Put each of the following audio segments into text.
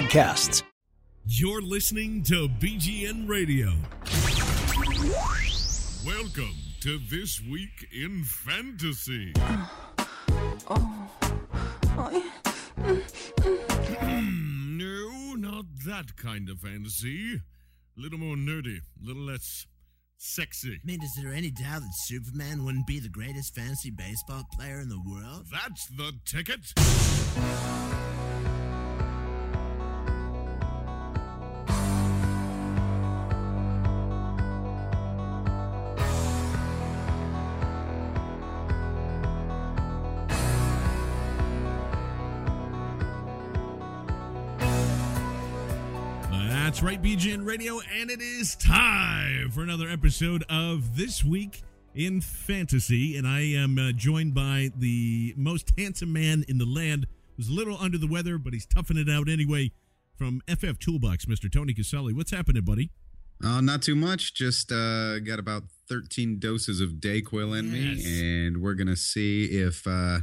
podcasts. You're listening to BGN Radio. Welcome to This Week in Fantasy. Oh. Oh. no, not that kind of fantasy. A little more nerdy, a little less sexy. I mean, is there any doubt that Superman wouldn't be the greatest fantasy baseball player in the world? That's the ticket. That's right, BGN Radio, and it is time for another episode of This Week in Fantasy. And I am uh, joined by the most handsome man in the land, who's a little under the weather, but he's toughing it out anyway, from FF Toolbox, Mr. Tony Caselli. What's happening, buddy? Uh, not too much. Just uh, got about 13 doses of Dayquil in Yes. me, and we're gonna see if uh,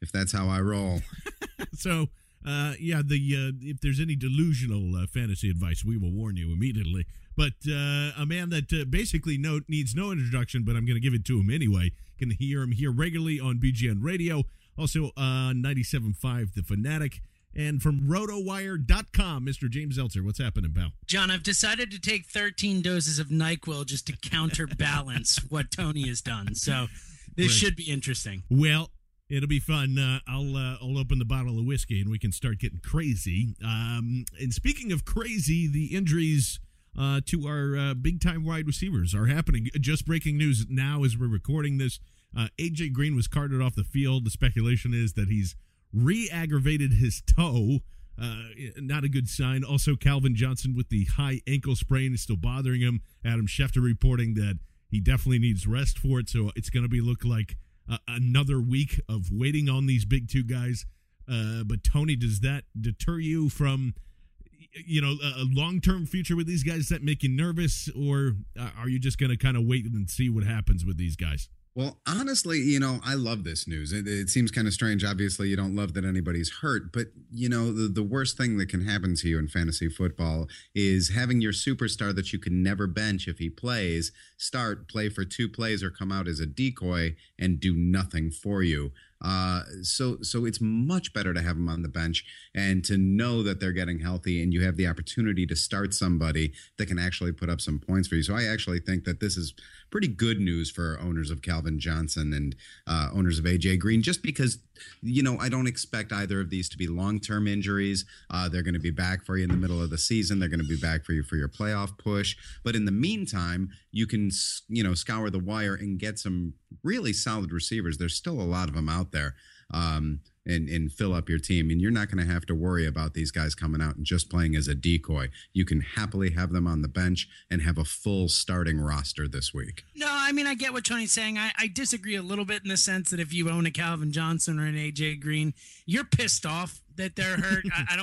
if that's how I roll. so uh yeah the uh if there's any delusional uh, fantasy advice we will warn you immediately but uh a man that uh, basically no needs no introduction but i'm gonna give it to him anyway can hear him here regularly on bgn radio also uh 97.5 the fanatic and from rotowire.com mr james elser what's happening pal John, I've decided to take 13 doses of NyQuil just to counterbalance what Tony has done. So this Right. should be interesting. Well, it'll be fun. Uh, I'll uh, I'll open the bottle of whiskey and we can start getting crazy. Um, and speaking of crazy, the injuries uh, to our uh, big time wide receivers are happening. Just breaking news now as we're recording this. Uh, AJ Green was carted off the field. The speculation is that he's re-aggravated his toe. Uh, not a good sign. Also, Calvin Johnson with the high ankle sprain is still bothering him. Adam Schefter reporting that he definitely needs rest for it. So it's going to be look like uh, another week of waiting on these big two guys. Uh, but Tony, does that deter you from, you know, a, a long-term future with these guys? Does that make you nervous, or uh, are you just going to kind of wait and see what happens with these guys? Well, honestly, you know, I love this news. It, it seems kind of strange. Obviously, you don't love that anybody's hurt, but you know, the, the worst thing that can happen to you in fantasy football is having your superstar that you can never bench if he plays start, play for two plays, or come out as a decoy and do nothing for you. Uh, so so it's much better to have them on the bench and to know that they're getting healthy and you have the opportunity to start somebody that can actually put up some points for you. So I actually think that this is pretty good news for owners of Calvin Johnson and uh, owners of AJ Green, just because you know I don't expect either of these to be long term injuries. Uh, they're going to be back for you in the middle of the season. They're going to be back for you for your playoff push. But in the meantime, you can you know scour the wire and get some really solid receivers. There's still a lot of them out there. Um, and and fill up your team. And you're not going to have to worry about these guys coming out and just playing as a decoy. You can happily have them on the bench and have a full starting roster this week. No, I mean I get what Tony's saying. I, I disagree a little bit in the sense that if you own a Calvin Johnson or an AJ Green, you're pissed off that they're hurt. I, I.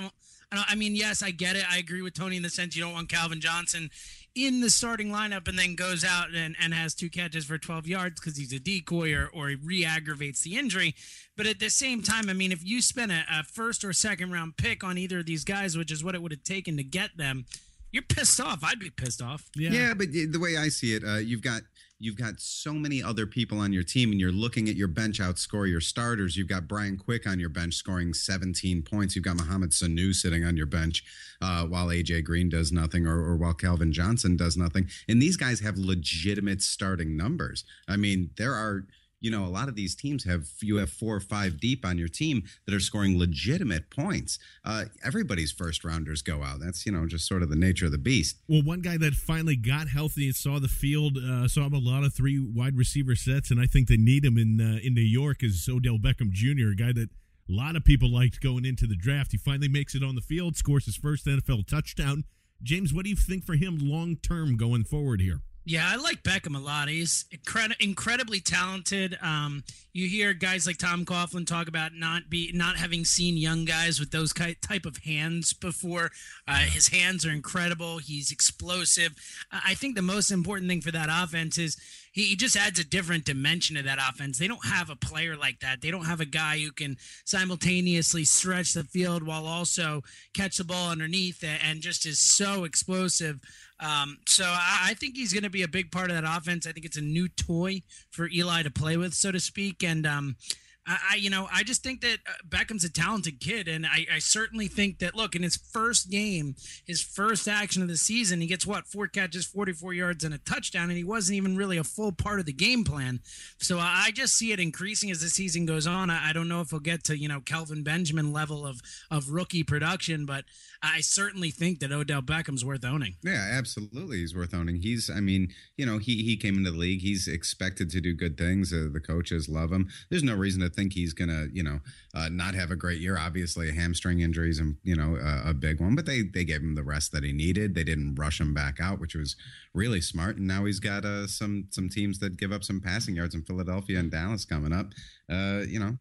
I don't. I mean, yes, I get it. I agree with Tony in the sense you don't want Calvin Johnson in the starting lineup and then goes out and, and has two catches for 12 yards because he's a decoy or, or he re-aggravates the injury. But at the same time, I mean, if you spend a, a first or second round pick on either of these guys, which is what it would have taken to get them, you're pissed off. I'd be pissed off. Yeah, yeah but the way I see it, uh, you've got you've got so many other people on your team, and you're looking at your bench outscore your starters. You've got Brian Quick on your bench scoring 17 points. You've got Mohamed Sanu sitting on your bench uh, while AJ Green does nothing, or, or while Calvin Johnson does nothing. And these guys have legitimate starting numbers. I mean, there are you know, a lot of these teams have you have four or five deep on your team that are scoring legitimate points. Uh, everybody's first rounders go out. That's you know just sort of the nature of the beast. Well, one guy that finally got healthy and saw the field, uh, saw a lot of three wide receiver sets, and I think they need him in uh, in New York is Odell Beckham Jr., a guy that a lot of people liked going into the draft. He finally makes it on the field, scores his first NFL touchdown. James, what do you think for him long term going forward here? Yeah, I like Beckham a lot. He's incred- incredibly talented. Um, you hear guys like Tom Coughlin talk about not be not having seen young guys with those type of hands before. Uh, his hands are incredible. He's explosive. I think the most important thing for that offense is he, he just adds a different dimension to that offense. They don't have a player like that. They don't have a guy who can simultaneously stretch the field while also catch the ball underneath and just is so explosive. Um, so I, I, think he's going to be a big part of that offense. I think it's a new toy for Eli to play with, so to speak. And um, I, I, you know, I just think that uh, Beckham's a talented kid, and I, I, certainly think that. Look, in his first game, his first action of the season, he gets what four catches, forty-four yards, and a touchdown, and he wasn't even really a full part of the game plan. So I just see it increasing as the season goes on. I, I don't know if he'll get to you know Kelvin Benjamin level of of rookie production, but I certainly think that Odell Beckham's worth owning. Yeah, absolutely, he's worth owning. He's, I mean, you know, he he came into the league. He's expected to do good things. Uh, the coaches love him. There's no reason to think he's gonna, you know, uh, not have a great year. Obviously, a hamstring injuries and you know uh, a big one, but they they gave him the rest that he needed. They didn't rush him back out, which was really smart. And now he's got uh, some some teams that give up some passing yards in Philadelphia and Dallas coming up. Uh, you know,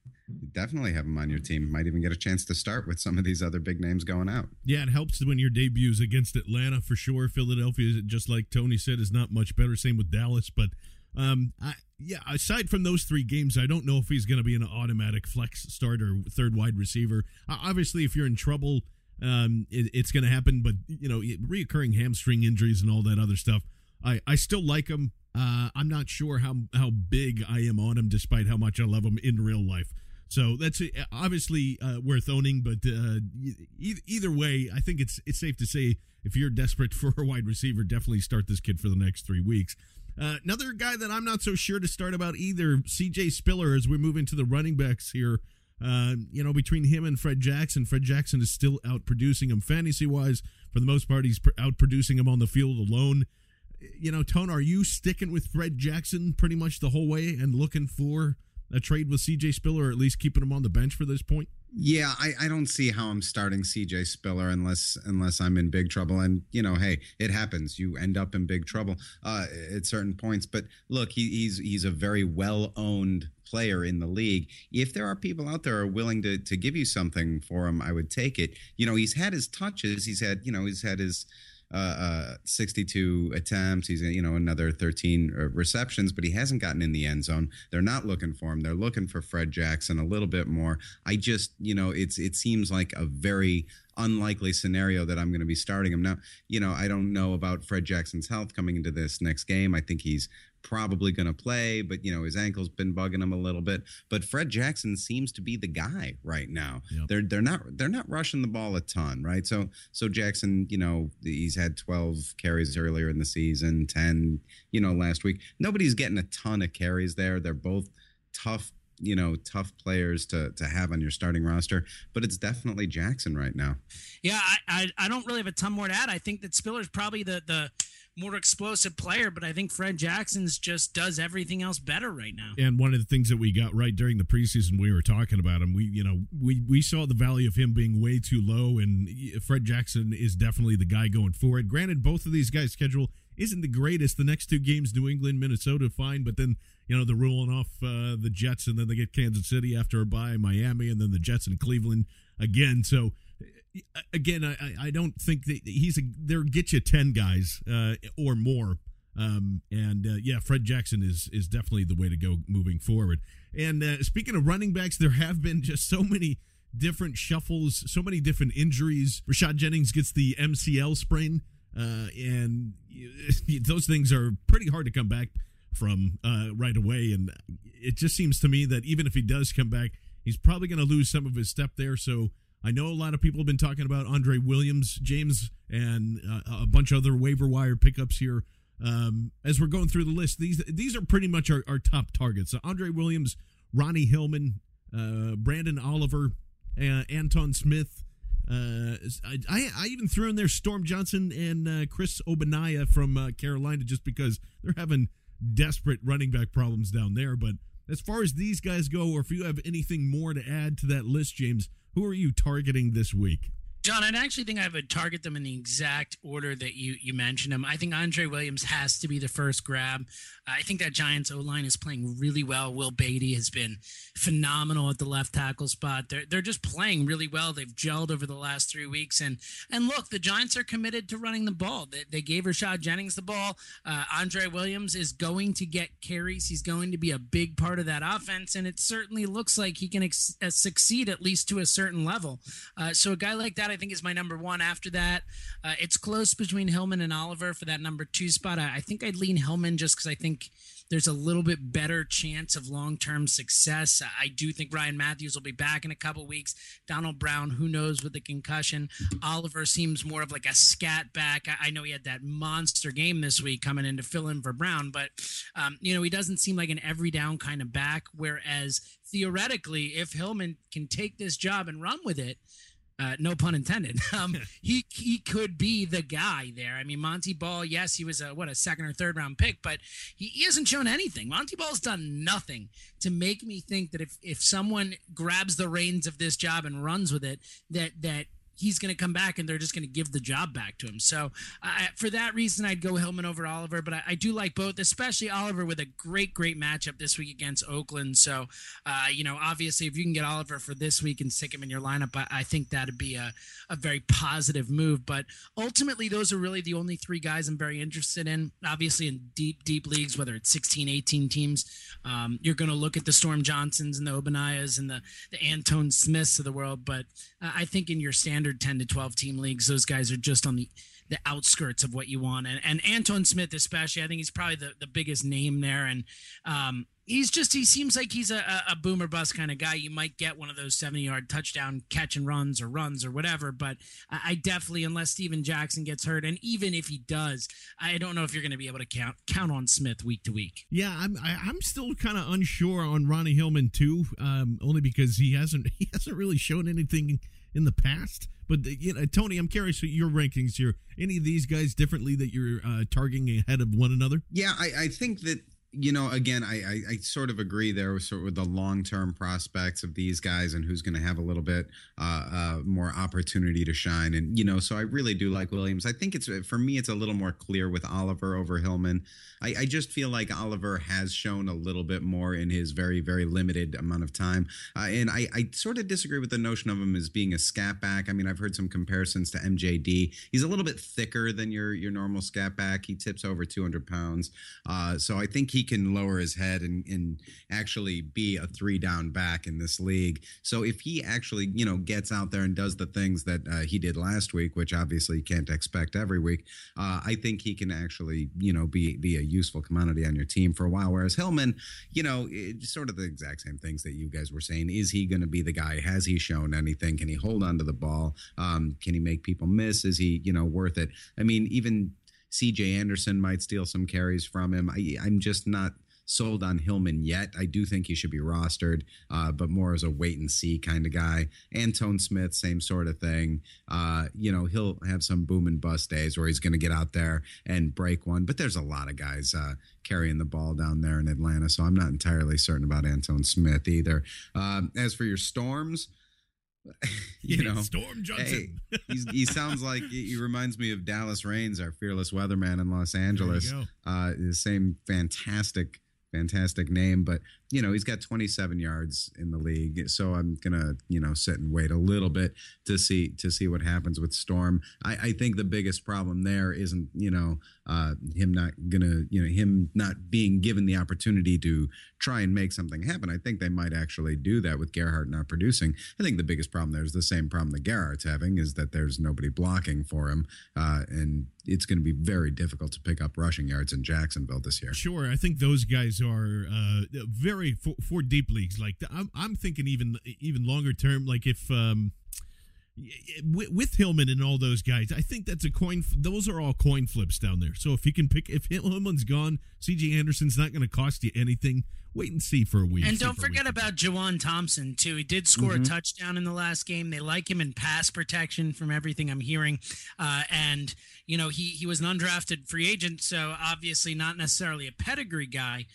definitely have him on your team. Might even get a chance to start with some of these other big names going out. Yeah, it helps when your debuts against Atlanta for sure. Philadelphia, is just like Tony said, is not much better. Same with Dallas, but um, I, yeah, aside from those three games, I don't know if he's going to be an automatic flex starter, third wide receiver. Obviously, if you're in trouble, um, it, it's going to happen. But you know, reoccurring hamstring injuries and all that other stuff, I I still like him. Uh, I'm not sure how how big I am on him, despite how much I love him in real life. So that's obviously uh, worth owning. But uh, either way, I think it's it's safe to say if you're desperate for a wide receiver, definitely start this kid for the next three weeks. Uh, another guy that I'm not so sure to start about either, CJ Spiller, as we move into the running backs here. Uh, you know, between him and Fred Jackson, Fred Jackson is still out producing him fantasy wise. For the most part, he's out producing him on the field alone. You know, Tone, are you sticking with Fred Jackson pretty much the whole way and looking for a trade with CJ Spiller, or at least keeping him on the bench for this point? Yeah, I, I don't see how I'm starting CJ Spiller unless unless I'm in big trouble. And you know, hey, it happens. You end up in big trouble uh, at certain points. But look, he, he's he's a very well owned player in the league. If there are people out there are willing to to give you something for him, I would take it. You know, he's had his touches. He's had you know he's had his uh, uh, 62 attempts. He's you know another 13 uh, receptions, but he hasn't gotten in the end zone. They're not looking for him. They're looking for Fred Jackson a little bit more. I just you know it's it seems like a very unlikely scenario that I'm going to be starting him now. You know I don't know about Fred Jackson's health coming into this next game. I think he's probably going to play, but you know his ankle's been bugging him a little bit. But Fred Jackson seems to be the guy right now. Yep. They're they're not they're not rushing the ball a ton, right? So so Jackson, you know, he's had 12 carries earlier in the season, 10, you know, last week. Nobody's getting a ton of carries there. They're both tough you know tough players to to have on your starting roster but it's definitely jackson right now yeah i i, I don't really have a ton more to add i think that spiller's probably the the more explosive player, but I think Fred Jackson's just does everything else better right now. And one of the things that we got right during the preseason, we were talking about him. We, you know, we we saw the value of him being way too low, and Fred Jackson is definitely the guy going forward. Granted, both of these guys' schedule isn't the greatest. The next two games, New England, Minnesota, fine, but then you know they're rolling off uh, the Jets, and then they get Kansas City after a bye, Miami, and then the Jets and Cleveland again. So again, I, I don't think that he's a there get you ten guys uh, or more. Um, and uh, yeah, Fred Jackson is is definitely the way to go moving forward. And uh, speaking of running backs, there have been just so many different shuffles, so many different injuries. Rashad Jennings gets the MCL sprain, uh, and those things are pretty hard to come back from uh, right away. And it just seems to me that even if he does come back, he's probably going to lose some of his step there. So I know a lot of people have been talking about Andre Williams, James, and uh, a bunch of other waiver wire pickups here. Um, as we're going through the list, these these are pretty much our, our top targets. So Andre Williams, Ronnie Hillman, uh, Branden Oliver, uh, Antone Smith. Uh, I, I even threw in there Storm Johnson and uh, Chris Ogbonnaya from uh, Carolina just because they're having desperate running back problems down there. But as far as these guys go, or if you have anything more to add to that list, James, who are you targeting this week? John, I actually think I would target them in the exact order that you you mentioned them. I think Andre Williams has to be the first grab. I think that Giants O line is playing really well. Will Beatty has been phenomenal at the left tackle spot. They're they're just playing really well. They've gelled over the last three weeks, and and look, the Giants are committed to running the ball. They, they gave Rashad Jennings the ball. Uh, Andre Williams is going to get carries. He's going to be a big part of that offense, and it certainly looks like he can ex- uh, succeed at least to a certain level. Uh, so a guy like that. I think is my number one. After that, uh, it's close between Hillman and Oliver for that number two spot. I, I think I'd lean Hillman just because I think there's a little bit better chance of long term success. I do think Ryan Mathews will be back in a couple weeks. Donald Brown, who knows with the concussion. Oliver seems more of like a scat back. I, I know he had that monster game this week coming in to fill in for Brown, but um, you know he doesn't seem like an every down kind of back. Whereas theoretically, if Hillman can take this job and run with it, uh, no pun intended. Um, he he could be the guy there. I mean, Montee Ball, yes, he was a what a second or third round pick, but he, he hasn't shown anything. Montee Ball's done nothing to make me think that if if someone grabs the reins of this job and runs with it, that that he's going to come back and they're just going to give the job back to him. So uh, for that reason, I'd go Hillman over Oliver, but I, I, do like both, especially Oliver with a great, great matchup this week against Oakland. So, uh, you know, obviously if you can get Oliver for this week and stick him in your lineup, I, I think that'd be a, a very positive move. But ultimately, those are really the only three guys I'm very interested in. Obviously in deep, deep leagues, whether it's 16, 18 teams, um, you're going to look at the Storm Johnsons and the Ogbonnayas and the, the Antone Smiths of the world. But uh, I think in your standard standard 10 to 12 team leagues, those guys are just on the the outskirts of what you want. And, and Antone Smith, especially, I think he's probably the, the biggest name there. And um, he's just, he seems like he's a, a boomer bust kind of guy. You might get one of those 70 yard touchdown catch and runs or runs or whatever. But I definitely, unless Steven Jackson gets hurt, and even if he does, I don't know if you're going to be able to count count on Smith week to week. Yeah, I'm I, am i am still kind of unsure on Ronnie Hillman too, um, only because he hasn't he hasn't really shown anything in the past. But you know, Tony, I'm curious your rankings here. Any of these guys differently that you're uh, targeting ahead of one another? Yeah, I, I think that you know, again, I, I, I, sort of agree there with sort of the long term prospects of these guys and who's going to have a little bit uh, uh, more opportunity to shine. And you know, so I really do like Williams. I think it's for me, it's a little more clear with Oliver over Hillman. I, I just feel like Oliver has shown a little bit more in his very very limited amount of time. Uh, and I, I sort of disagree with the notion of him as being a scat back. I mean, I've heard some comparisons to MJD. He's a little bit thicker than your your normal scat back. He tips over 200 pounds. Uh, so I think he can lower his head and, and actually be a three down back in this league. So if he actually, you know, gets out there and does the things that uh, he did last week, which obviously you can't expect every week, uh, I think he can actually, you know, be be a useful commodity on your team for a while. Whereas Hillman, you know, sort of the exact same things that you guys were saying. Is he going to be the guy? Has he shown anything? Can he hold on to the ball? Um, can he make people miss? Is he, you know, worth it? I mean, even CJ Anderson might steal some carries from him. I, I'm just not sold on Hillman yet. I do think he should be rostered, uh, but more as a wait and see kind of guy. Antone Smith, same sort of thing. Uh, you know, he'll have some boom and bust days where he's going to get out there and break one. But there's a lot of guys uh, carrying the ball down there in Atlanta, so I'm not entirely certain about Antone Smith either. Um, as for your storms. you know, Storm Johnson. Hey, he's, he sounds like he he reminds me of Dallas Raines, our fearless weatherman in Los Angeles. Uh, the same fantastic, fantastic name, but you know he's got 27 yards in the league. So I'm gonna you know sit and wait a little bit to see to see what happens with Storm. I, I think the biggest problem there isn't you know uh, him not gonna you know him not being given the opportunity to try and make something happen. I think they might actually do that with Gerhart not producing. I think the biggest problem there is the same problem that Gerhart's having is that there's nobody blocking for him, uh, and it's going to be very difficult to pick up rushing yards in Jacksonville this year. Sure, I think those guys are uh, very for, for deep leagues. Like I'm, I'm thinking even even longer term. Like if um, with, with Hillman and all those guys, I think that's a coin. Those are all coin flips down there. So if you can pick, if Hillman's gone, C.J. Anderson's not going to cost you anything. Wait and see for a week. And see don't for forget about Juwan Thompson too. He did score Mhm. a touchdown in the last game. They like him in pass protection, from everything I'm hearing. Uh, and you know, he he was an undrafted free agent, so obviously not necessarily a pedigree guy.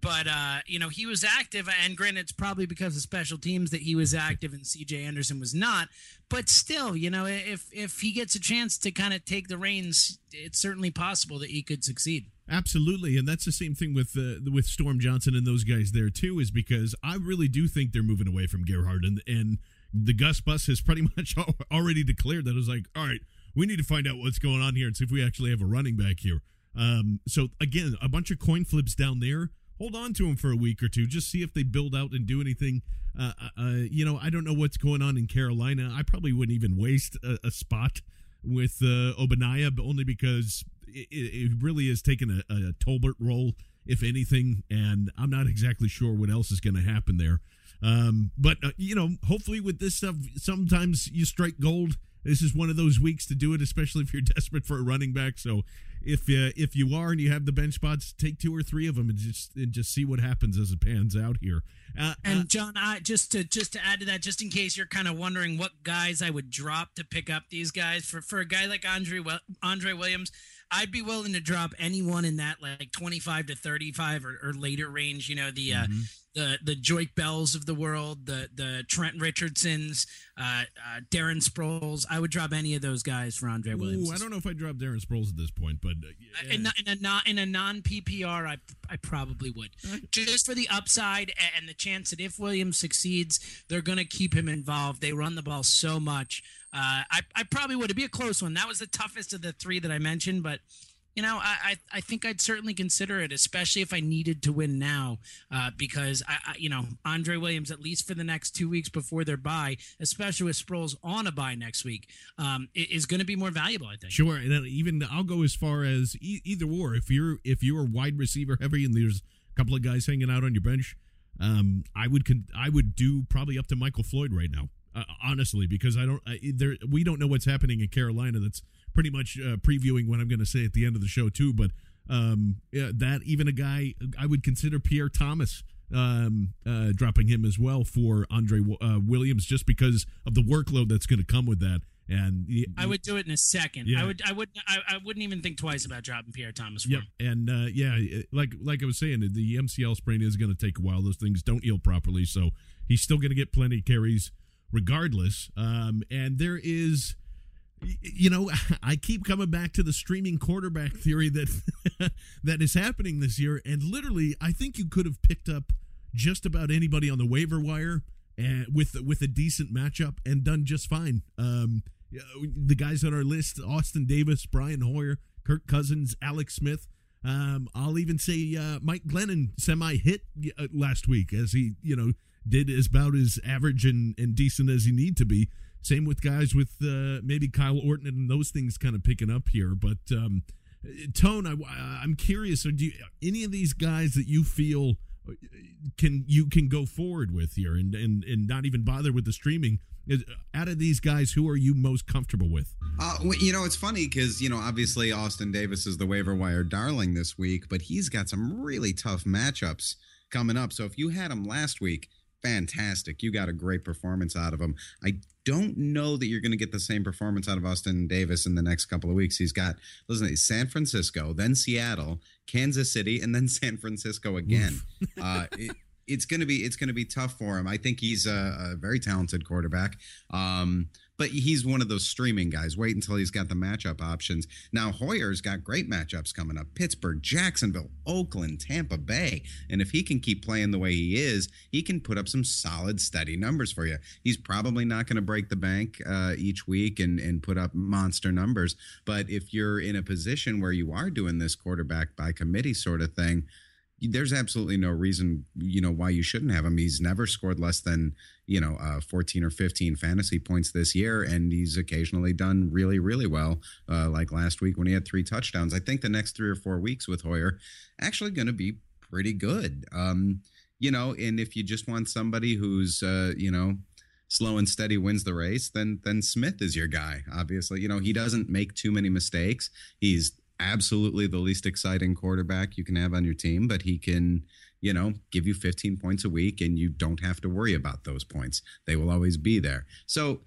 But uh, you know, he was active, and granted, it's probably because of special teams that he was active and C.J. Anderson was not. But still, you know, if if he gets a chance to kind of take the reins, it's certainly possible that he could succeed. Absolutely, and that's the same thing with uh, with Storm Johnson and those guys there too. Is because I really do think they're moving away from Gerhart, and and the Gus Bus has pretty much already declared that it was like, all right, we need to find out what's going on here and see if we actually have a running back here. Um, so again, a bunch of coin flips down there. Hold on to them for a week or two, just see if they build out and do anything. Uh, uh, you know, I don't know what's going on in Carolina. I probably wouldn't even waste a, a spot with uh, Ogbonnaya, but only because it, it really is taking a, a Tolbert role, if anything, and I'm not exactly sure what else is going to happen there. Um, but uh, you know, hopefully with this stuff, sometimes you strike gold. This is one of those weeks to do it, especially if you're desperate for a running back. So if uh, if you are and you have the bench spots, take two or three of them and just and just see what happens as it pans out here. Uh, And John, I just to just to add to that, just in case you're kind of wondering what guys I would drop to pick up these guys for for a guy like Andre Andre Williams, I'd be willing to drop anyone in that like 25 to 35 or, or later range. You know the uh, the the Joique Bells of the world, the the Trent Richardsons, uh, uh, Darren Sproles. I would drop any of those guys for Andre Williams. Ooh, I don't know if I drop Darren Sproles at this point, but uh, yeah. in, in a non in a non PPR, I I probably would just for the upside and the chance that if Williams succeeds, they're going to keep him involved. They run the ball so much. Uh, I I probably would. It'd be a close one. That was the toughest of the three that I mentioned, but. You know, I, I I think I'd certainly consider it, especially if I needed to win now, uh, because I, I you know Andre Williams at least for the next two weeks before their bye, especially with Sproles on a bye next week, um, is going to be more valuable. I think. Sure, and even I'll go as far as e- either or. If you're if you're wide receiver heavy and there's a couple of guys hanging out on your bench, um, I would con- I would do probably up to Michael Floyd right now, uh, honestly, because I don't I, there we don't know what's happening in Carolina. That's pretty much uh, previewing what I'm going to say at the end of the show too. But um, yeah, that even a guy I would consider Pierre Thomas um, uh, dropping him as well for Andre uh, Williams just because of the workload that's going to come with that. And I would do it in a second. Yeah. I would. I would. I, I wouldn't even think twice about dropping Pierre Thomas. For Yep, him. and uh, yeah, like like I was saying, the MCL sprain is going to take a while. Those things don't heal properly, so he's still going to get plenty of carries regardless. Um, and there is, you know, I keep coming back to the streaming quarterback theory that that is happening this year, and literally, I think you could have picked up just about anybody on the waiver wire and with with a decent matchup and done just fine. Um, the guys on our list: Austin Davis, Brian Hoyer, Kirk Cousins, Alex Smith. Um, I'll even say uh, Mike Glennon semi hit uh, last week as he, you know, did as about as average and, and decent as he need to be. Same with guys with uh, maybe Kyle Orton and those things kind of picking up here. But um, Tone, I, I'm curious. Are do you, any of these guys that you feel uh, can you can go forward with here and and, and not even bother with the streaming? Out of these guys, who are you most comfortable with? Uh, well, you know, it's funny because, you know, obviously Austin Davis is the waiver wire darling this week, but he's got some really tough matchups coming up. So if you had him last week, fantastic. You got a great performance out of him. I don't know that you're going to get the same performance out of Austin Davis in the next couple of weeks. He's got, listen, San Francisco, then Seattle, Kansas City, and then San Francisco again. uh, it, it's going to be it's going to be tough for him. I think he's a, a very talented quarterback. Um, but he's one of those streaming guys. Wait until he's got the matchup options. Now Hoyer's got great matchups coming up: Pittsburgh, Jacksonville, Oakland, Tampa Bay. And if he can keep playing the way he is, he can put up some solid, steady numbers for you. He's probably not going to break the bank uh, each week and and put up monster numbers. But if you're in a position where you are doing this quarterback by committee sort of thing there's absolutely no reason you know why you shouldn't have him. He's never scored less than you know uh, 14 or 15 fantasy points this year and he's occasionally done really really well uh, like last week when he had three touchdowns. I think the next three or four weeks with hoyer actually going to be pretty good. Um, you know and if you just want somebody who's uh, you know slow and steady wins the race then then smith is your guy obviously. You know he doesn't make too many mistakes. He's absolutely the least exciting quarterback you can have on your team, but he can, you know, give you 15 points a week and you don't have to worry about those points. They will always be there. So,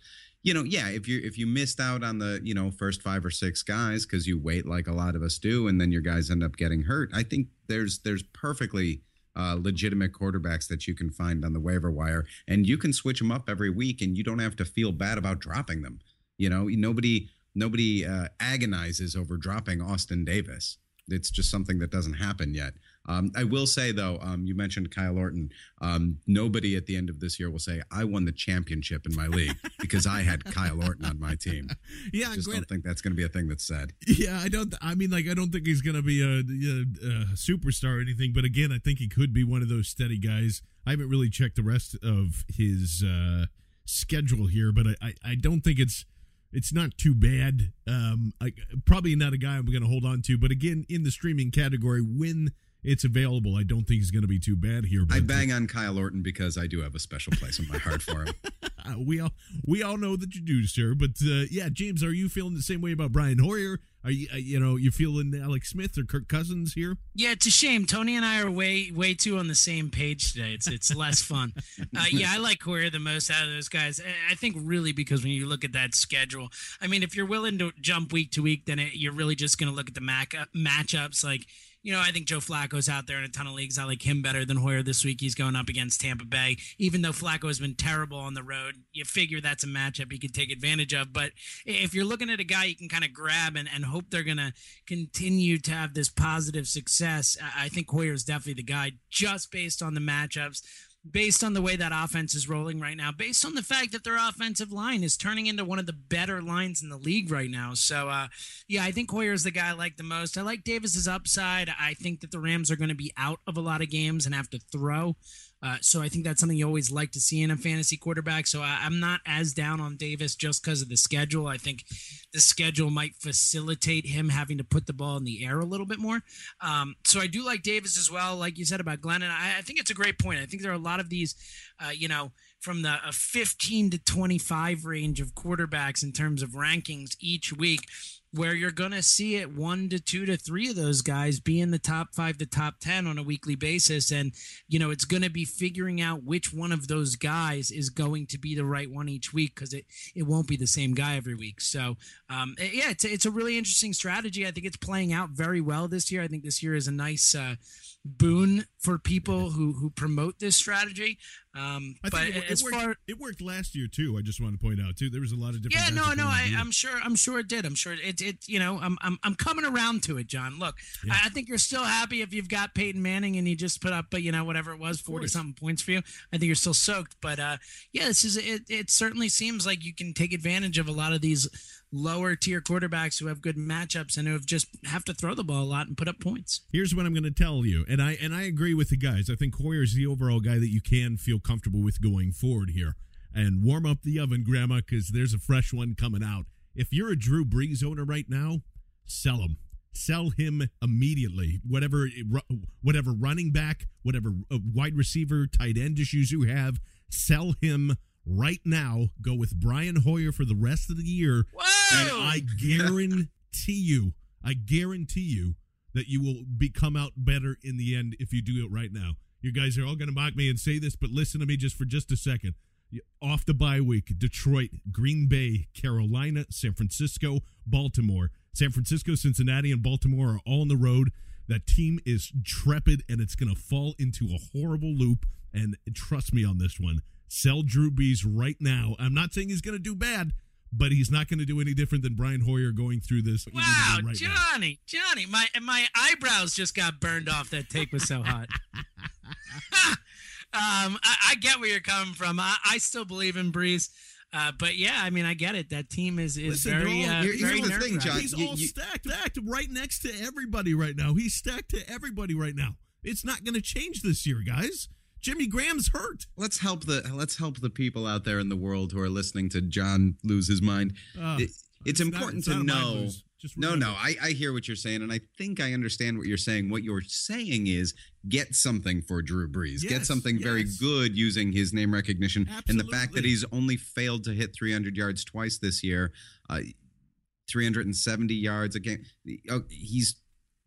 you know, yeah, if you if you missed out on the, you know, first 5 or 6 guys cuz you wait like a lot of us do and then your guys end up getting hurt, I think there's there's perfectly uh, legitimate quarterbacks that you can find on the waiver wire, and you can switch them up every week, and you don't have to feel bad about dropping them. You know, nobody nobody uh, agonizes over dropping Austin Davis. It's just something that doesn't happen yet. Um, I will say though, um, you mentioned Kyle Orton. Um, nobody at the end of this year will say I won the championship in my league because I had Kyle Orton on my team. Yeah, I just don't think that's going to be a thing that's said. Yeah, I don't. I mean, like, I don't think he's going to be a, a, a, superstar or anything. But again, I think he could be one of those steady guys. I haven't really checked the rest of his uh, schedule here, but I, I, I don't think it's it's not too bad. Um, I, probably not a guy I'm going to hold on to, but again, in the streaming category, when it's available, I don't think he's going to be too bad here. I bang on Kyle Orton because I do have a special place in my heart for him. we all we all know that you do, sir. But uh, yeah, James, are you feeling the same way about Brian Hoyer? Are you uh, you know you feeling Alex Smith or Kirk Cousins here? Yeah, it's a shame. Tony and I are way way too on the same page today. It's it's less fun. Uh, yeah, I like Hoyer the most out of those guys. I think really because when you look at that schedule, I mean, if you're willing to jump week to week, then it, you're really just going to look at the mac- uh, matchups like you know, I think Joe Flacco's out there in a ton of leagues. I like him better than Hoyer this week. He's going up against Tampa Bay. Even though Flacco has been terrible on the road, you figure that's a matchup he could take advantage of. But if you're looking at a guy you can kind of grab and, and hope they're going to continue to have this positive success, I think Hoyer's definitely the guy just based on the matchups based on the way that offense is rolling right now, based on the fact that their offensive line is turning into one of the better lines in the league right now. So, uh, yeah, I think Hoyer is the guy I like the most. I like Davis's upside. I think that the Rams are going to be out of a lot of games and have to throw. Uh, so I think that's something you always like to see in a fantasy quarterback. So I, am not as down on Davis just because of the schedule. I think the schedule might facilitate him having to put the ball in the air a little bit more. Um, so I do like Davis as well, like you said about Glennon. I, I think it's a great point. I think there are a lot of these, uh, you know, from the 15 to 25 range of quarterbacks in terms of rankings each week where you're going to see it one to two to three of those guys be in the top five to top 10 on a weekly basis. And, you know, it's going to be figuring out which one of those guys is going to be the right one each week because it, it won't be the same guy every week. So, um, yeah, it's, it's a really interesting strategy. I think it's playing out very well this year. I think this year is a nice, uh, boon for people who who promote this strategy. Um, I but it, as it worked, far it worked last year too. I just want to point out too. There was a lot of different. yeah, no, no, I, I'm sure, I'm sure it did. I'm sure it, it, you know, I'm, I'm, I'm coming around to it, John. Look, Yeah. I, I think you're still happy if you've got Peyton Manning and he just put up, but you know, whatever it was, forty something points for you. I think you're still soaked. But uh, yeah, this is it. It certainly seems like you can take advantage of a lot of these lower tier quarterbacks who have good matchups and who have just have to throw the ball a lot and put up points. Here's what I'm going to tell you, and I and I agree with the guys. I think Hoyer's the overall guy that you can feel comfortable with going forward here. And warm up the oven, Grandma, because there's a fresh one coming out. If you're a Drew Brees owner right now, sell him. Sell him immediately. Whatever, whatever running back, whatever uh, wide receiver, tight end issues you have, sell him right now. Go with Brian Hoyer for the rest of the year. Whoa! And I guarantee you, I guarantee you that you will become out better in the end if you do it right now. You guys are all going to mock me and say this, but listen to me just for just a second. Off the bye week, Detroit, Green Bay, Carolina, San Francisco, Baltimore. San Francisco, Cincinnati, and Baltimore are all on the road. That team is trepid and it's going to fall into a horrible loop. And trust me on this one. Sell Drew Brees right now. I'm not saying he's going to do bad, but he's not going to do any different than Brian Hoyer going through this. Wow, right Johnny, now. Johnny, my my eyebrows just got burned off. That take was so hot. um, I, I, get where you're coming from. I, I still believe in Brees. Uh, but yeah, I mean, I get it. That team is is Listen, very, all, uh, very the thing, John. He's you, all you, stacked, stacked right next to everybody right now. He's stacked to everybody right now. It's not going to change this year, guys. Jimmy Graham's hurt. Let's help the let's help the people out there in the world who are listening to John lose his mind. Uh, it, it's, it's, important not, it's to know. No, no, I, I hear what you're saying, and I think I understand what you're saying. What you're saying is get something for Drew Brees, yes, get something yes. very good using his name recognition, Absolutely. and the fact that he's only failed to hit 300 yards twice this year, uh, 370 yards a game. Oh, he's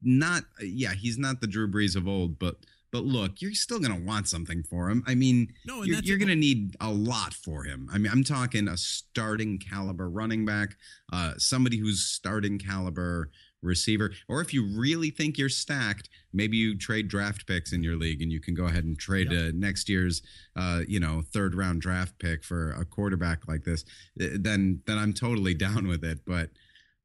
not, yeah, he's not the Drew Brees of old, but but look, you're still going to want something for him. I mean, no, you're, you're going to need a lot for him. I mean, I'm talking a starting caliber running back, uh, somebody who's starting caliber receiver. Or if you really think you're stacked, maybe you trade draft picks in your league and you can go ahead and trade yep. uh, next year's, uh, you know, third round draft pick for a quarterback like this. Then, then I'm totally down with it. But,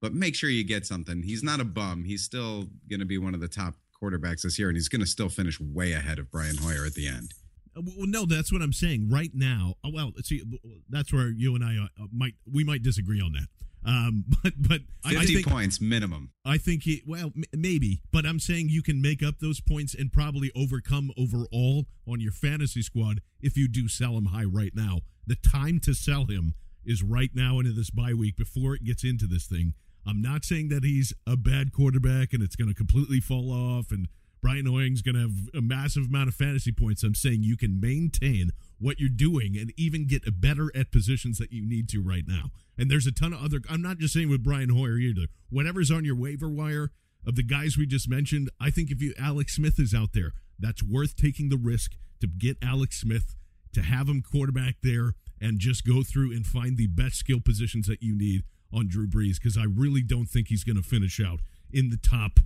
but make sure you get something. He's not a bum. He's still going to be one of the top quarterbacks this year, and he's going to still finish way ahead of Brian Hoyer at the end. Uh, well, no, that's what I'm saying. Right now, uh, well, see, that's where you and I uh, might we might disagree on that. Um, but but fifty I think, points minimum. I think he well m- maybe, but I'm saying you can make up those points and probably overcome overall on your fantasy squad if you do sell him high right now. The time to sell him is right now into this bye week before it gets into this thing. I'm not saying that he's a bad quarterback and it's going to completely fall off and Brian Hoying's going to have a massive amount of fantasy points. I'm saying you can maintain what you're doing and even get better at positions that you need to right now. And there's a ton of other. I'm not just saying with Brian Hoyer either. Whatever's on your waiver wire of the guys we just mentioned, I think if you Alex Smith is out there, that's worth taking the risk to get Alex Smith to have him quarterback there and just go through and find the best skill positions that you need on Drew Brees because I really don't think he's going to finish out in the top,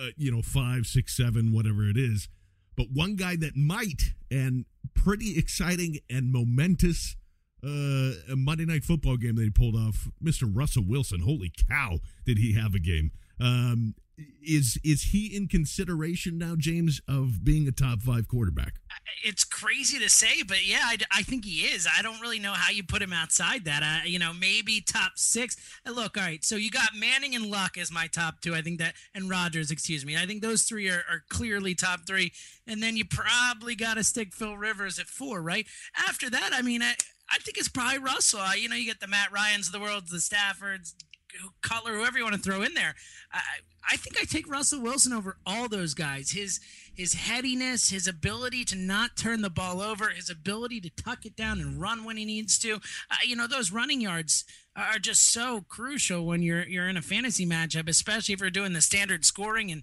uh, you know, five, six, seven, whatever it is. But one guy that might, and pretty exciting and momentous uh, Monday Night Football game that he pulled off, Mr. Russell Wilson. Holy cow, did he have a game! Um, is is he in consideration now, James, of being a top five quarterback? It's crazy to say, but yeah, I, I think he is. I don't really know how you put him outside that. You know, maybe top six. Uh, look, all right. So you got Manning and Luck as my top two. I think that, and Rodgers, excuse me. I think those three are, are clearly top three. And then you probably got to stick Phil Rivers at four, right? After that, I mean, I, I think it's probably Russell. You know, you get the Matt Ryans of the world, the Staffords, Cutler, whoever you want to throw in there. I, I think I take Russell Wilson over all those guys. His his headiness, his ability to not turn the ball over, his ability to tuck it down and run when he needs to. Uh, you know, those running yards are just so crucial when you're you're in a fantasy matchup, especially if you're doing the standard scoring and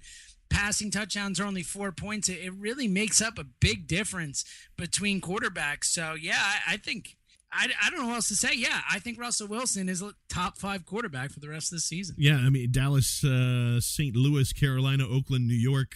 passing touchdowns are only four points. It, it really makes up a big difference between quarterbacks. So yeah, I, I think I, I don't know what else to say. Yeah, I think Russell Wilson is a top five quarterback for the rest of the season. Yeah, I mean Dallas, uh, St. Louis, Carolina, Oakland, New York,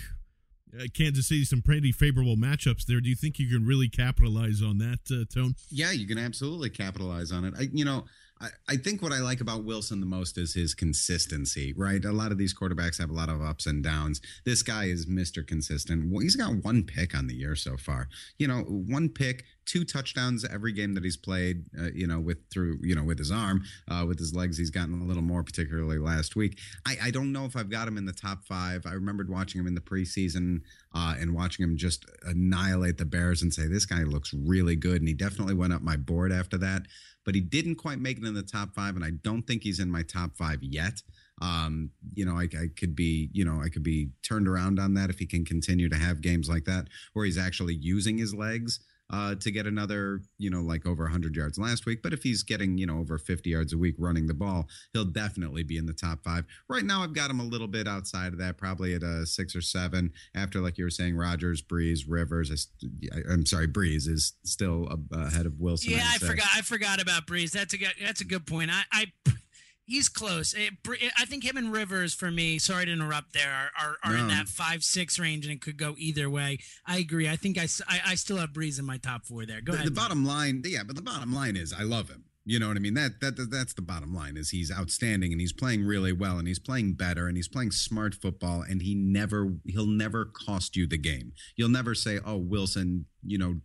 uh, Kansas City, some pretty favorable matchups there. Do you think you can really capitalize on that, uh, Tone? Yeah, you can absolutely capitalize on it. I, you know, I, I think what I like about Wilson the most is his consistency, right? A lot of these quarterbacks have a lot of ups and downs. This guy is Mr. Consistent. He's got one pick on the year so far. You know, one pick, two touchdowns every game that he's played. Uh, you know, with through you know with his arm, uh, with his legs, he's gotten a little more, particularly last week. I, I don't know if I've got him in the top five. I remembered watching him in the preseason uh, and watching him just annihilate the Bears and say this guy looks really good, and he definitely went up my board after that but he didn't quite make it in the top five, and I don't think he's in my top five yet. Um, you know, I, I, could be, you know, I could be turned around on that if he can continue to have games like that where he's actually using his legs. Uh, to get another, you know, like over 100 yards last week. But if he's getting, you know, over 50 yards a week running the ball, he'll definitely be in the top five. Right now, I've got him a little bit outside of that, probably at a six or seven. After, like you were saying, Rodgers, Brees, Rivers. I, am sorry, Brees is still ahead of Wilson. Yeah, I forgot. I forgot about Brees. That's a good. That's a good point. I, I he's close. It, I think him and Rivers for me. Sorry to interrupt. There are are, are no. in that five six range, and it could go either way. I agree. I think I, I, I still have Brees in my top four there. Go the, ahead. The bottom line, yeah, but the bottom line is I love him. You know what I mean? That, that that's the bottom line is he's outstanding and he's playing really well and he's playing better and he's playing smart football and he never he'll never cost you the game. You'll never say, "Oh, Wilson, you know,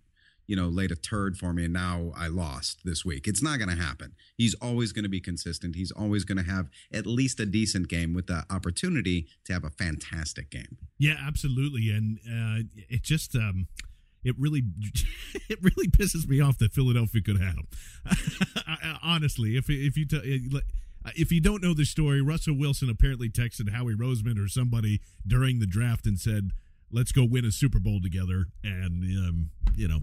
you know, laid a turd for me and now I lost this week. It's not going to happen. He's always going to be consistent. He's always going to have at least a decent game with the opportunity to have a fantastic game. Yeah, absolutely. And uh, it just, um, it really, it really pisses me off that Philadelphia could have him. Honestly, if if you t- if you don't know the story, Russell Wilson apparently texted Howie Roseman or somebody during the draft and said, "Let's go win a Super Bowl together." And um, you know,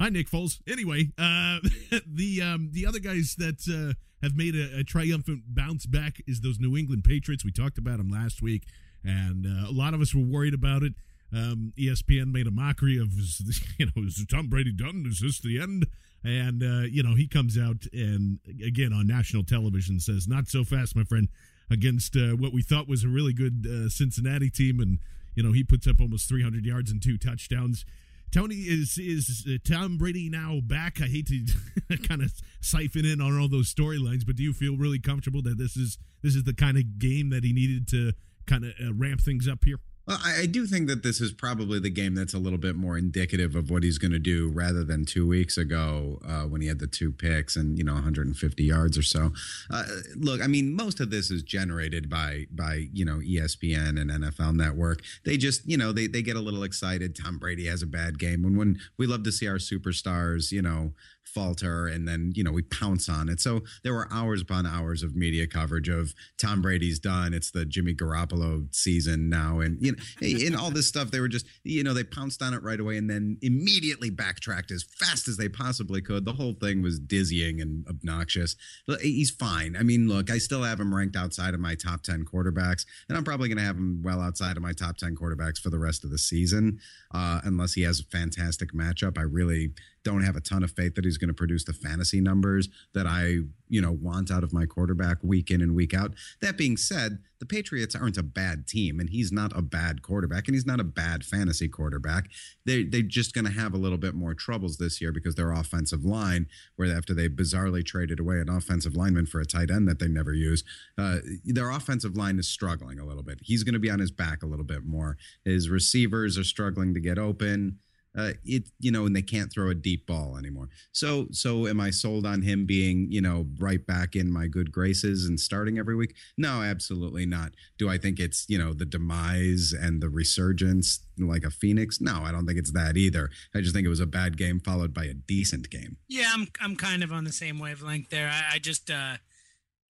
Hi, Nick Foles. Anyway, uh, the um, the other guys that uh, have made a, a, triumphant bounce back is those New England Patriots. We talked about them last week, and uh, a lot of us were worried about it. Um, ESPN made a mockery of, you know, is Tom Brady done? Is this the end? And uh, you know, he comes out and again on national television says, "Not so fast, my friend." Against uh, what we thought was a really good uh, Cincinnati team, and you know, he puts up almost 300 yards and two touchdowns. Tony is is Tom Brady now back? I hate to kind of siphon in on all those storylines, but do you feel really comfortable that this is this is the kind of game that he needed to kind of uh, ramp things up here? Well, I, do think that this is probably the game that's a little bit more indicative of what he's going to do rather than two weeks ago uh, when he had the two picks and you know 150 yards or so. Uh, look, I mean, most of this is generated by by you know ESPN and NFL Network. They just you know they they get a little excited. Tom Brady has a bad game when when we love to see our superstars you know falter and then you know we pounce on it. So there were hours upon hours of media coverage of tom brady's done. It's the jimmy garoppolo season now. And you know in all this stuff they were just you know they pounced on it right away and then immediately backtracked as fast as they possibly could. The whole thing was dizzying and obnoxious. But he's fine. I mean look i still have him ranked outside of my top 10 quarterbacks and i'm probably going to have him well outside of my top 10 quarterbacks for the rest of the season uh, unless he has a fantastic matchup. I really don't have a ton of faith that he's going to produce the fantasy numbers that I, you know, want out of my quarterback week in and week out. That being said, the Patriots aren't a bad team, and he's not a bad quarterback, and he's not a bad fantasy quarterback. They they're just going to have a little bit more troubles this year because their offensive line, where after they bizarrely traded away an offensive lineman for a tight end that they never use, uh, their offensive line is struggling a little bit. He's going to be on his back a little bit more. His receivers are struggling to get open uh, it you know, and they can't throw a deep ball anymore. So so am I sold on him being you know right back in my good graces and starting every week? No, absolutely not. Do I think it's you know the demise and the resurgence like a phoenix? No, I don't think it's that either. I just think it was a bad game followed by a decent game. Yeah, I'm I'm kind of on the same wavelength there. I, I just. uh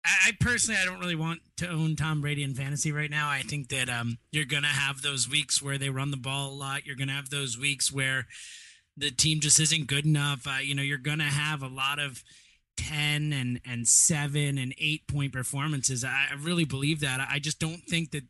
I, personally, I don't really want to own Tom Brady in fantasy right now. I think that um, you're going to have those weeks where they run the ball a lot. You're going to have those weeks where the team just isn't good enough. Uh, you know, you're going to have a lot of 10 and, and 7 and 8 point performances. I really believe that. I just don't think that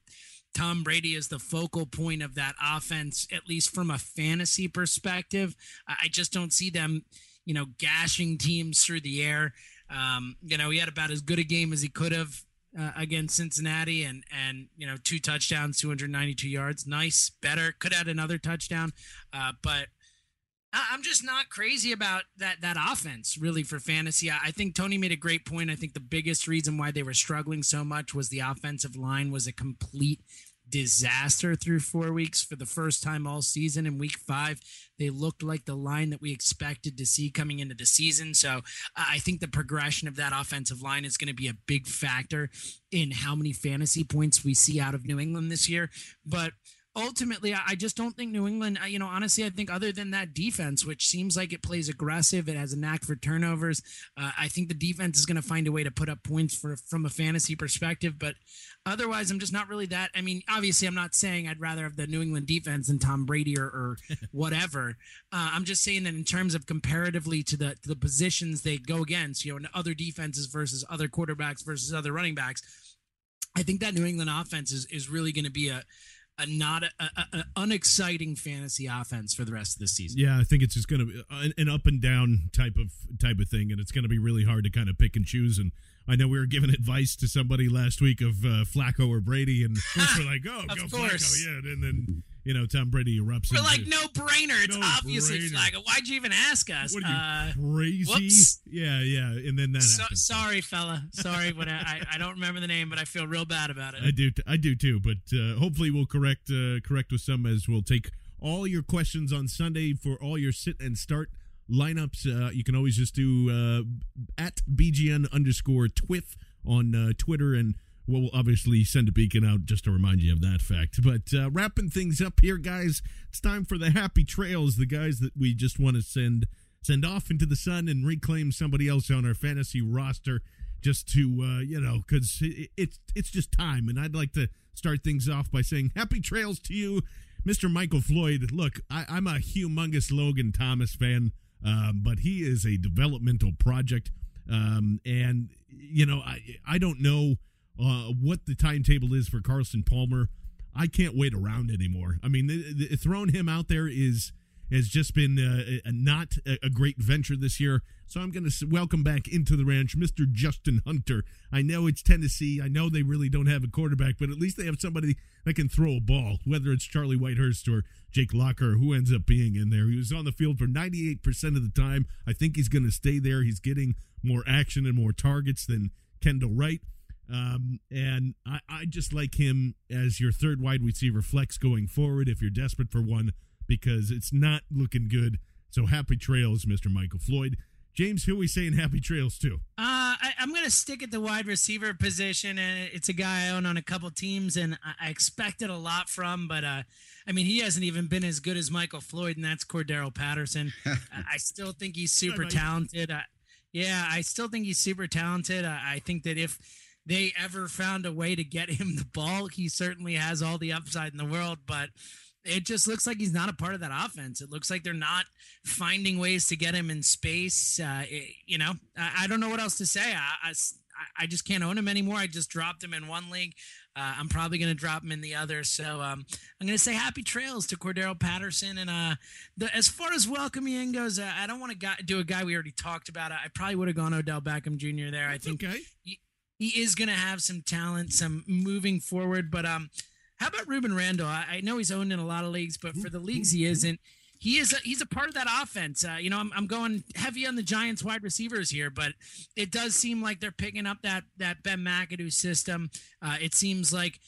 Tom Brady is the focal point of that offense, at least from a fantasy perspective. I just don't see them, you know, gashing teams through the air. Um, you know, he had about as good a game as he could have uh, against Cincinnati, and and you know, two touchdowns, 292 yards, nice, better. Could add another touchdown, uh, but I'm just not crazy about that that offense really for fantasy. I think Tony made a great point. I think the biggest reason why they were struggling so much was the offensive line was a complete disaster through four weeks for the first time all season. In week five, they looked like the line that we expected to see coming into the season. So uh, I think the progression of that offensive line is going to be a big factor in how many fantasy points we see out of New England this year. But ultimately, I I just don't think New England. You know, honestly, I think other than that defense, which seems like it plays aggressive, it has a knack for turnovers. Uh, I think the defense is going to find a way to put up points for from a fantasy perspective. But otherwise, I'm just not really that. I mean, obviously, I'm not saying I'd rather have the New England defense than Tom Brady or, or whatever. Uh, I'm just saying that in terms of comparatively to the to the positions they go against, you know, and other defenses versus other quarterbacks versus other running backs. I think that New England offense is, is really going to be a, a not a, a, a unexciting fantasy offense for the rest of the season. Yeah, I think it's just going to be an, an up and down type of type of thing, and it's going to be really hard to kind of pick and choose. And I know we were giving advice to somebody last week of uh, Flacco or Brady, and we're like, "Oh, Of go course. Flacco!" Yeah, and then you know Tom Brady erupts. We're like, no brainer. It's No obviously brainer. Why'd you even ask us? What are Uh, you crazy? whoops. Yeah, yeah, and then that so, sorry, fella. Sorry, but I, I don't remember the name, but I feel real bad about it. I do, I do too. But uh, hopefully, we'll correct uh, correct with some as we'll take all your questions on Sunday for all your sit and start lineups. Uh, you can always just do uh, at bgn underscore twith on uh, Twitter, and we'll obviously send a beacon out just to remind you of that fact. But uh, wrapping things up here, guys, it's time for the happy trails. The guys that we just want to send send off into the sun and reclaim somebody else on our fantasy roster just to uh, you know because it, it's it's just time and i'd like to start things off by saying happy trails to you mr michael floyd look I, i'm a humongous logan thomas fan um, but he is a developmental project um, and you know i i don't know uh, what the timetable is for carson palmer i can't wait around anymore i mean the, the, throwing him out there is has just been uh, a, not a, great venture this year. So I'm going to welcome back into the ranch Mr. Justin Hunter. I know it's Tennessee. I know they really don't have a quarterback, but at least they have somebody that can throw a ball, whether it's Charlie Whitehurst or Jake Locker who ends up being in there. He was on the field for 98% of the time. I think he's going to stay there. He's getting more action and more targets than Kendall Wright. Um, and I, I just like him as your third wide receiver flex going forward if you're desperate for one because it's not looking good. So happy trails, Mr. Michael Floyd. James, who are we saying happy trails to? Uh, I, I'm going to stick at the wide receiver position, and it's a guy I own on a couple teams, and I, I expected a lot from, but uh, I mean, he hasn't even been as good as Michael Floyd, and that's Cordarrelle Patterson. I, I still think he's super talented. I, yeah, I still think he's super talented. I, I think that if they ever found a way to get him the ball, he certainly has all the upside in the world, but it just looks like he's not a part of that offense. It looks like they're not finding ways to get him in space. Uh, it- you know, I, I don't know what else to say. I I just can't own him anymore. I just dropped him in one league. Uh, I'm probably going to drop him in the other. So um, I'm going to say happy trails to Cordarrelle Patterson. And uh, the, as far as welcoming in goes, uh, I don't want to do a guy we already talked about. I, I probably would have gone Odell Beckham Jr. there. I think okay. he, he is going to have some talent, some moving forward. But um, how about Rueben Randle? I, I know he's owned in a lot of leagues, but for the leagues he isn't, he is a, he's a part of that offense. Uh, you know, I'm, I'm going heavy on the Giants wide receivers here, but it does seem like they're picking up that that Ben McAdoo system. Uh, it seems like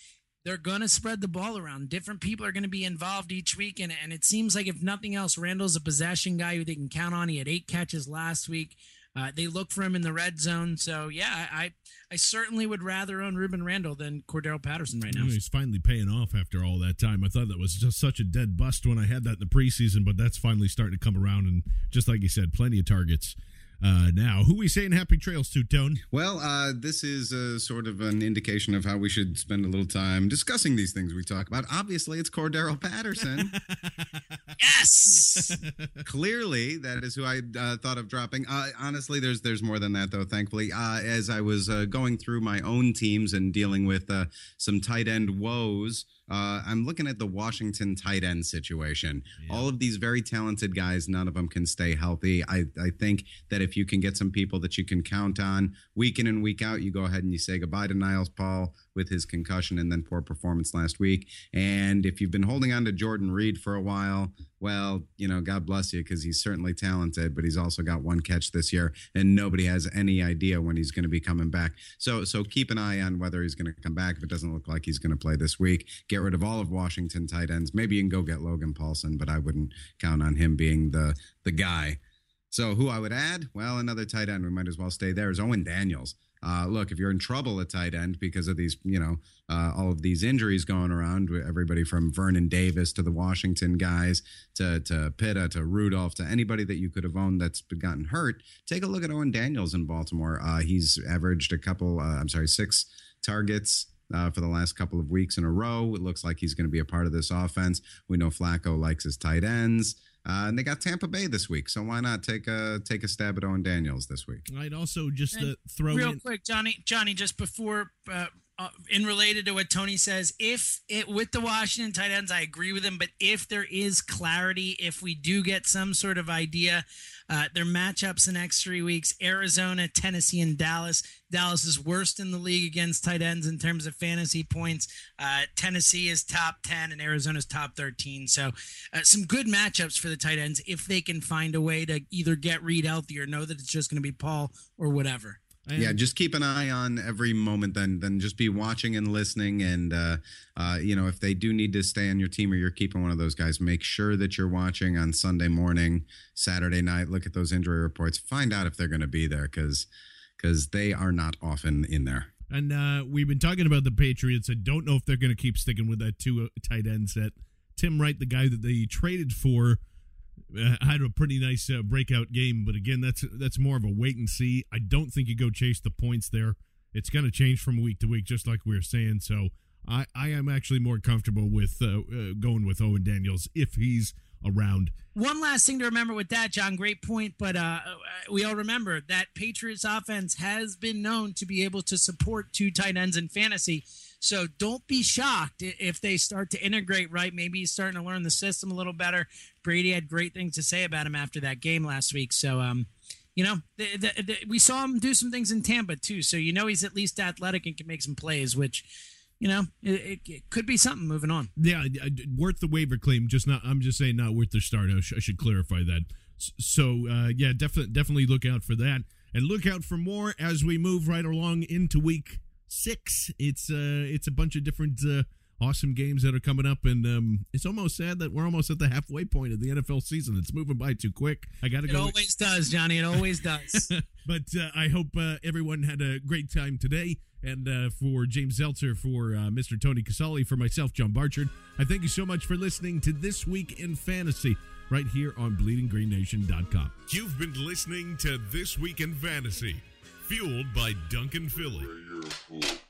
they're going to spread the ball around. Different people are going to be involved each week, and and it seems like if nothing else, Randle's a possession guy who they can count on. He had eight catches last week. Uh, they look for him in the red zone, so yeah, I I certainly would rather own Rueben Randle than Cordarrelle Patterson right now. He's finally paying off after all that time. I thought that was just such a dead bust when I had that in the preseason, but that's finally starting to come around. And just like you said, plenty of targets uh, now. Who we saying happy trails to, Tone? Well, uh, this is uh, sort of an indication of how we should spend a little time discussing these things we talk about. Obviously, it's Cordarrelle Patterson. Yes. Clearly, that is who I uh, thought of dropping. Uh, honestly, there's there's more than that though. Thankfully, uh, as I was uh, going through my own teams and dealing with uh, some tight end woes, uh, I'm looking at the Washington tight end situation. All of these very talented guys, none of them can stay healthy. I I think that if you can get some people that you can count on week in and week out, you go ahead and you say goodbye to Niles Paul with his concussion and then poor performance last week. And if you've been holding on to Jordan Reed for a while, well, you know, God bless you because he's certainly talented, but he's also got one catch this year, and nobody has any idea when he's going to be coming back. So, so keep an eye on whether he's going to come back. If it doesn't look like he's going to play this week, get rid of all of Washington tight ends. Maybe you can go get Logan Paulson, but I wouldn't count on him being the the guy. So who I would add? Well, another tight end. We might as well stay there. Is Owen Daniels. Uh, look, if you're in trouble at tight end because of these, you know, uh, all of these injuries going around, everybody from Vernon Davis to the Washington guys to to Pitta to Rudolph to anybody that you could have owned that's gotten hurt, take a look at Owen Daniels in Baltimore. Uh, he's averaged a couple, uh, I'm sorry, six targets. Uh, for the last couple of weeks in a row, it looks like he's going to be a part of this offense. We know Flacco likes his tight ends. Uh, and they got Tampa Bay this week, so why not take a take a stab at Owen Daniels this week? I'd also just uh, throw real in- quick, Johnny. Johnny, just before uh, uh, in related to what Tony says, if it with the Washington tight ends, I agree with him. But if there is clarity, if we do get some sort of idea, uh, their matchups the next three weeks: Arizona, Tennessee, and Dallas. Dallas is worst in the league against tight ends in terms of fantasy points. Uh, Tennessee is top ten, and Arizona's top thirteen. So, uh, some good matchups for the tight ends if they can find a way to either get Reed healthy or know that it's just going to be Paul or whatever. And yeah, just keep an eye on every moment. Then, then just be watching and listening. And uh, uh, you know, if they do need to stay on your team or you're keeping one of those guys, make sure that you're watching on Sunday morning, Saturday night. Look at those injury reports. Find out if they're going to be there because because they are not often in there. And uh, we've been talking about the Patriots. I don't know if they're going to keep sticking with that two uh, tight end set. Tim Wright, the guy that they traded for uh, had a pretty nice uh, breakout game, but again, that's that's more of a wait and see. I don't think you go chase the points there. It's going to change from week to week, just like we were saying. So I, I am actually more comfortable with uh, uh, going with Owen Daniels if he's around. One last thing to remember with that, John. Great point, but uh, we all remember that Patriots offense has been known to be able to support two tight ends in fantasy. So don't be shocked if they start to integrate Wright. Maybe he's starting to learn the system a little better. Brady had great things to say about him after that game last week. So, um, you know, the, the, the, we saw him do some things in Tampa too. So you know he's at least athletic and can make some plays, which you know, it, it, could be something moving on. Yeah, worth the waiver claim. Just not. I'm just saying, not worth the start. I should clarify that. So, uh, yeah, definitely, definitely look out for that, and look out for more as we move right along into week six. It's uh, it's a bunch of different uh, awesome games that are coming up, and um, it's almost sad that we're almost at the halfway point of the NFL season. It's moving by too quick. I got to go. It always does, Johnny. It always does. but uh, I hope uh, everyone had a great time today. And uh, for James Zeltzer, for uh, Mr. Tony Casali, for myself, John Barchard, I thank you so much for listening to This Week in Fantasy right here on BleedingGreenNation.com. You've been listening to This Week in Fantasy, fueled by Duncan Philly.